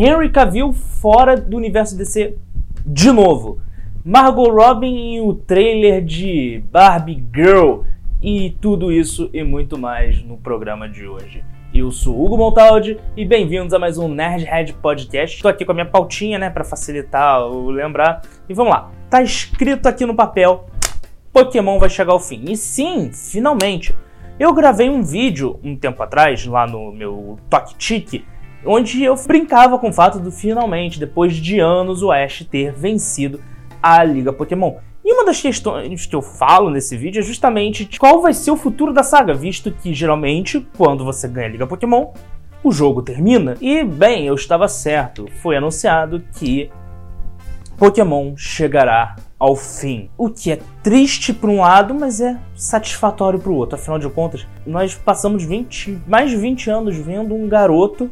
Henry Cavill fora do universo DC de novo. Margot Robin e o trailer de Barbie Girl e tudo isso e muito mais no programa de hoje. Eu sou Hugo Montaldi e bem-vindos a mais um Nerdhead Podcast. Estou aqui com a minha pautinha, né, para facilitar o lembrar. E vamos lá. Tá escrito aqui no papel: Pokémon vai chegar ao fim. E sim, finalmente. Eu gravei um vídeo um tempo atrás lá no meu Tok Tique, onde eu brincava com o fato do finalmente, depois de anos, o Ash ter vencido a Liga Pokémon. E uma das questões que eu falo nesse vídeo é justamente qual vai ser o futuro da saga, visto que geralmente, quando você ganha a Liga Pokémon, o jogo termina. E bem, eu estava certo. Foi anunciado que Pokémon chegará ao fim. O que é triste por um lado, mas é satisfatório para o outro. Afinal de contas, nós passamos 20, mais de 20 anos vendo um garoto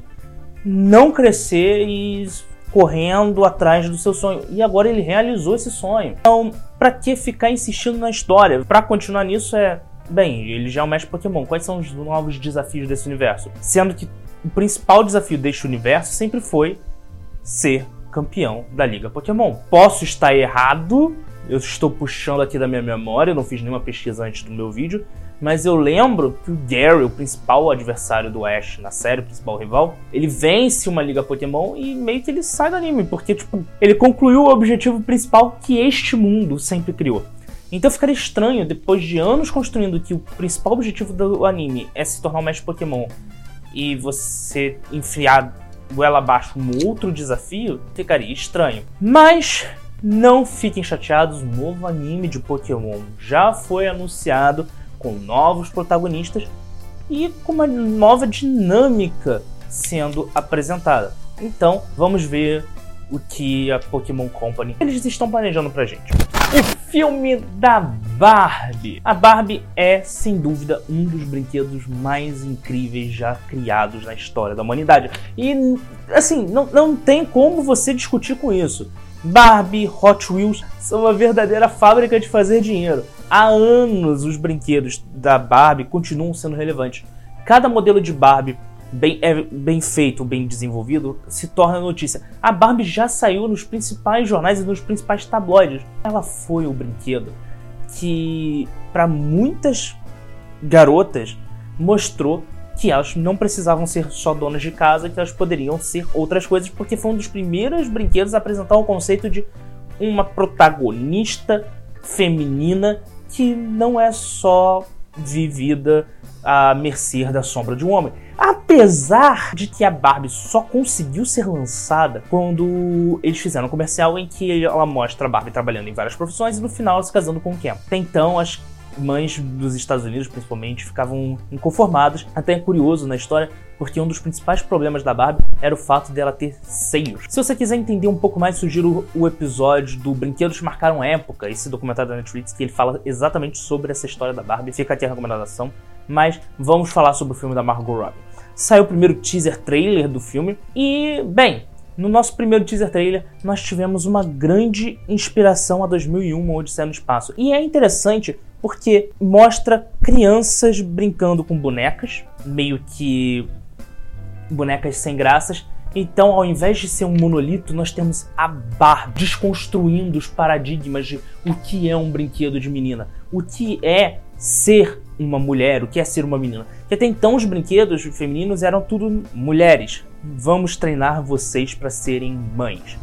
não crescer e correndo atrás do seu sonho. E agora ele realizou esse sonho. Então, para que ficar insistindo na história? Para continuar nisso é, bem, ele já é um mestre Pokémon. Quais são os novos desafios desse universo? Sendo que o principal desafio deste universo sempre foi ser campeão da Liga Pokémon. Posso estar errado, eu estou puxando aqui da minha memória, não fiz nenhuma pesquisa antes do meu vídeo, mas eu lembro que o Gary, o principal adversário do Ash na série, o principal rival, ele vence uma liga Pokémon e meio que ele sai do anime, porque tipo, ele concluiu o objetivo principal que este mundo sempre criou. Então ficaria estranho, depois de anos construindo que o principal objetivo do anime é se tornar um mestre Pokémon e você enfiar goela abaixo um outro desafio, ficaria estranho. Mas não fiquem chateados, novo anime de Pokémon já foi anunciado com novos protagonistas e com uma nova dinâmica sendo apresentada. Então, vamos ver o que a Pokémon Company eles estão planejando pra gente. O filme da Barbie. A Barbie é, sem dúvida, um dos brinquedos mais incríveis já criados na história da humanidade. E, assim, não, não tem como você discutir com isso. Barbie, Hot Wheels são uma verdadeira fábrica de fazer dinheiro. Há anos os brinquedos da Barbie continuam sendo relevantes. Cada modelo de Barbie bem, é, bem feito, bem desenvolvido, se torna notícia. A Barbie já saiu nos principais jornais e nos principais tabloides. Ela foi o brinquedo que, para muitas garotas, mostrou que elas não precisavam ser só donas de casa, que elas poderiam ser outras coisas, porque foi um dos primeiros brinquedos a apresentar o conceito de uma protagonista feminina que não é só vivida à mercê da sombra de um homem. Apesar de que a Barbie só conseguiu ser lançada quando eles fizeram um comercial em que ela mostra a Barbie trabalhando em várias profissões e no final se casando com o Ken. Até então, as mães dos Estados Unidos, principalmente, ficavam inconformadas. Até é curioso na história, porque um dos principais problemas da Barbie era o fato dela ter seios. Se você quiser entender um pouco mais, sugiro o episódio do Brinquedos Marcaram Época, esse documentário da Netflix, que ele fala exatamente sobre essa história da Barbie. Fica aqui a recomendação. Mas vamos falar sobre o filme da Margot Robbie. Saiu o primeiro teaser trailer do filme e, bem, no nosso primeiro teaser trailer, nós tivemos uma grande inspiração a 2001, uma Odisseia no Espaço. E é interessante porque mostra crianças brincando com bonecas, meio que bonecas sem graças. Então, ao invés de ser um monolito, nós temos a Bar desconstruindo os paradigmas de o que é um brinquedo de menina, o que é ser uma mulher, o que é ser uma menina. Que até então os brinquedos femininos eram tudo mulheres. Vamos treinar vocês para serem mães.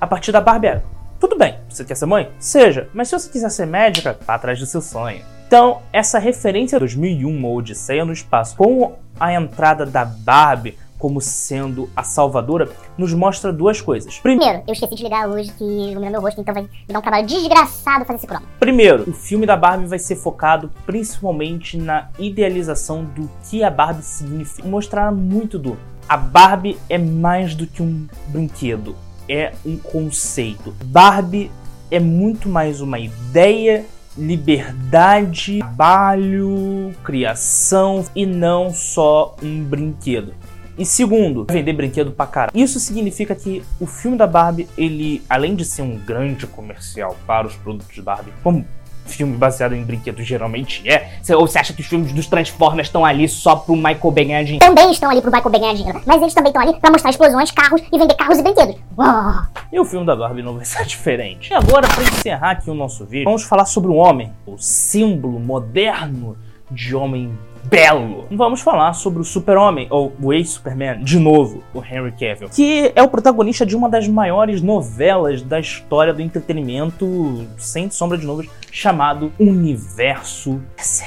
A partir da Barbie era, tudo bem, você quer ser mãe? Seja, mas se você quiser ser médica, vá atrás do seu sonho. Então, essa referência 2001, uma Odisseia no Espaço, com a entrada da Barbie como sendo a salvadora, nos mostra duas coisas. Primeiro, eu esqueci de ligar luz que ilumina meu rosto, então vai me dar um trabalho desgraçado fazer esse cromo. Primeiro, o filme da Barbie vai ser focado principalmente na idealização do que a Barbie significa. Mostrar muito do. A Barbie é mais do que um brinquedo é um conceito. Barbie é muito mais uma ideia, liberdade, trabalho, criação e não só um brinquedo. E segundo, vender brinquedo pra cara. Isso significa que o filme da Barbie, ele, além de ser um grande comercial para os produtos Barbie, como filme baseado em brinquedos geralmente é. Ou você acha que os filmes dos Transformers estão ali só pro Michael ganhar dinheiro? Também estão ali pro Michael ganhar dinheiro. Mas eles também estão ali pra mostrar explosões, carros e vender carros e brinquedos. Uau. E o filme da Barbie não vai ser diferente. E agora, para encerrar aqui o nosso vídeo, vamos falar sobre o homem, o símbolo moderno de homem belo. Vamos falar sobre o Super-Homem, ou o ex-Superman, de novo, o Henry Cavill, que é o protagonista de uma das maiores novelas da história do entretenimento, sem sombra de dúvidas, chamado Universo DC.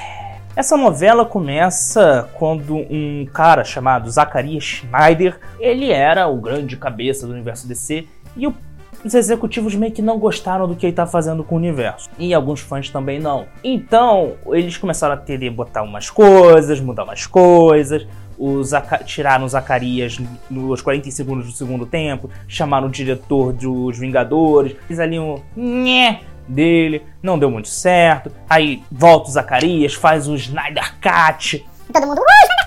Essa novela começa quando um cara chamado Zacharias Schneider, ele era o grande cabeça do universo DC e o os executivos meio que não gostaram do que ele tá fazendo com o universo. E alguns fãs também não. Então, eles começaram a querer botar umas coisas, mudar umas coisas. Os, tiraram o Zacarias nos 40 segundos do segundo tempo, chamaram o diretor dos Vingadores, fiz ali um nhé dele, não deu muito certo. Aí volta o Zacarias, faz o Snyder Cut. Todo mundo, uh,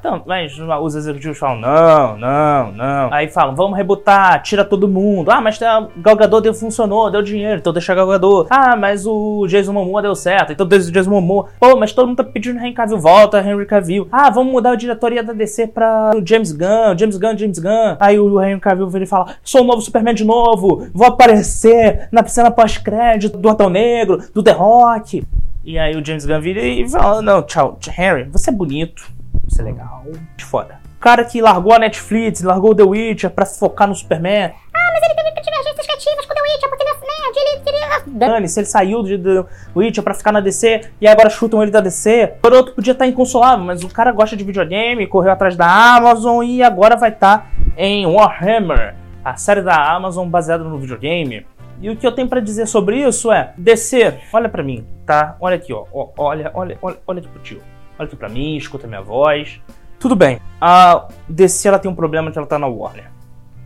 Então, mas os executivos falam, não, não, não. Aí falam, vamos rebutar, tira todo mundo. Ah, mas a Galgador deu, funcionou, deu dinheiro, então deixa a Galgador. Ah, mas o Jason Momoa deu certo, então deixa o Jason Momoa. Pô, mas todo mundo tá pedindo Henry Cavill, volta Henry Cavill. Ah, vamos mudar a diretoria da DC pra o James Gunn, James Gunn, James Gunn. Aí o Henry Cavill vem e fala, sou o novo Superman de novo, vou aparecer na cena pós-crédito do Atão Negro, do The Rock. E aí o James Gunn vira e fala, não, tchau, Henry, você é bonito isso é legal. De fora. O cara que largou a Netflix, largou o The Witcher pra focar no Superman. Ah, mas ele teve divergências criativas com o The Witcher, porque ele é nerd, ele queria... Dane, se ele saiu de The Witcher pra ficar na DC e agora chutam ele da DC. O outro podia estar inconsolável, mas o cara gosta de videogame, correu atrás da Amazon e agora vai estar em Warhammer, a série da Amazon baseada no videogame. E o que eu tenho para dizer sobre isso é: DC, olha para mim, tá? Olha aqui, ó. Olha, olha, olha, olha aqui pro tio olha aqui pra mim, escuta minha voz. Tudo bem, a DC ela tem um problema que ela tá na Warner.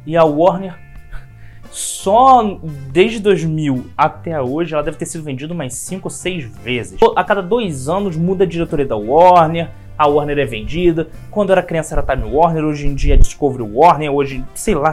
E a Warner, só desde 2000 até hoje, ela deve ter sido vendida umas 5 ou 6 vezes. A cada dois anos muda a diretoria da Warner, a Warner é vendida. Quando era criança era Time Warner, hoje em dia é Discovery Warner, hoje, sei lá,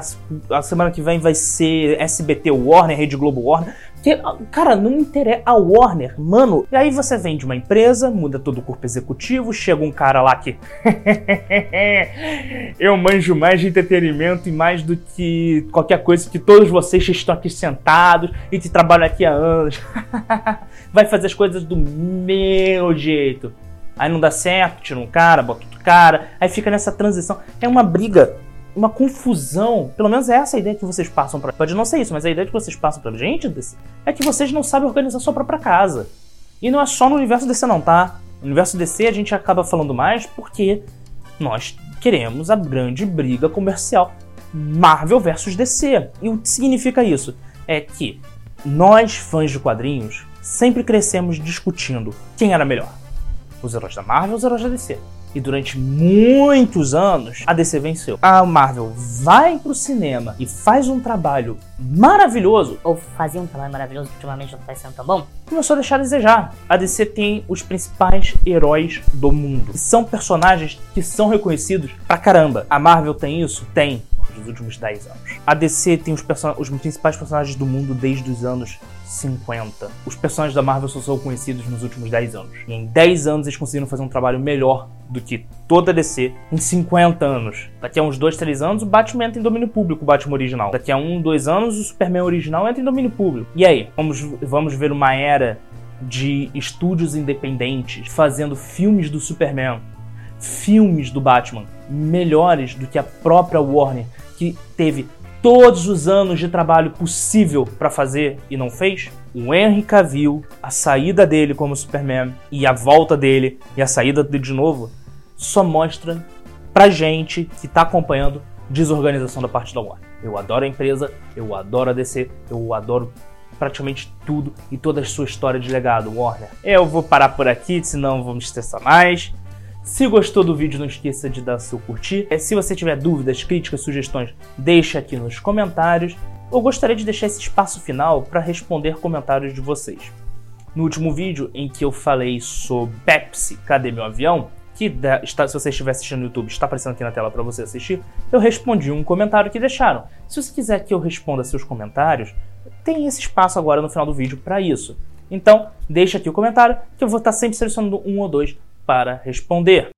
a semana que vem vai ser SBT Warner, Rede Globo Warner. Que, cara, não interessa. A Warner, mano. E aí você vende uma empresa, muda todo o corpo executivo, chega um cara lá que. eu manjo mais de entretenimento e mais do que qualquer coisa que todos vocês que estão aqui sentados e que trabalham aqui há anos. Vai fazer as coisas do meu jeito. Aí não dá certo, tira um cara, bota outro cara, aí fica nessa transição. É uma briga uma confusão. Pelo menos é essa a ideia que vocês passam para. Pode não ser isso, mas a ideia que vocês passam pra gente é que vocês não sabem organizar sua própria casa. E não é só no universo DC, não, tá? No universo DC a gente acaba falando mais porque nós queremos a grande briga comercial Marvel versus DC. E o que significa isso? É que nós, fãs de quadrinhos, sempre crescemos discutindo quem era melhor: os heróis da Marvel ou os heróis da DC. E durante muitos anos, a DC venceu. A Marvel vai pro cinema e faz um trabalho maravilhoso. Ou fazia um trabalho maravilhoso ultimamente não tá sendo tão bom. Começou a deixar a desejar. A DC tem os principais heróis do mundo. São personagens que são reconhecidos pra caramba. A Marvel tem isso? Tem dos últimos 10 anos. A DC tem os, os principais personagens do mundo desde os anos 50. Os personagens da Marvel só são conhecidos nos últimos 10 anos. E em 10 anos eles conseguiram fazer um trabalho melhor do que toda a DC em 50 anos. Daqui a uns 2, 3 anos o Batman entra em domínio público, o Batman original. Daqui a 1, 2 anos o Superman original entra em domínio público. E aí, vamos, vamos ver uma era de estúdios independentes fazendo filmes do Superman, filmes do Batman melhores do que a própria Warner, que teve todos os anos de trabalho possível para fazer e não fez? O Henry Cavill, a saída dele como Superman e a volta dele e a saída dele de novo só mostra pra gente que tá acompanhando desorganização da parte da Warner. Eu adoro a empresa, eu adoro a DC, eu adoro praticamente tudo e toda a sua história de legado, Warner. Eu vou parar por aqui, senão vou me estressar mais. Se gostou do vídeo, não esqueça de dar seu curtir. É, se você tiver dúvidas, críticas, sugestões, deixe aqui nos comentários. Eu gostaria de deixar esse espaço final para responder comentários de vocês. No último vídeo em que eu falei sobre Pepsi, cadê meu avião? Que está, se você estiver assistindo no YouTube, está aparecendo aqui na tela para você assistir. Eu respondi um comentário que deixaram. Se você quiser que eu responda seus comentários, tem esse espaço agora no final do vídeo para isso. Então, deixa aqui o comentário que eu vou estar sempre selecionando um ou dois para responder.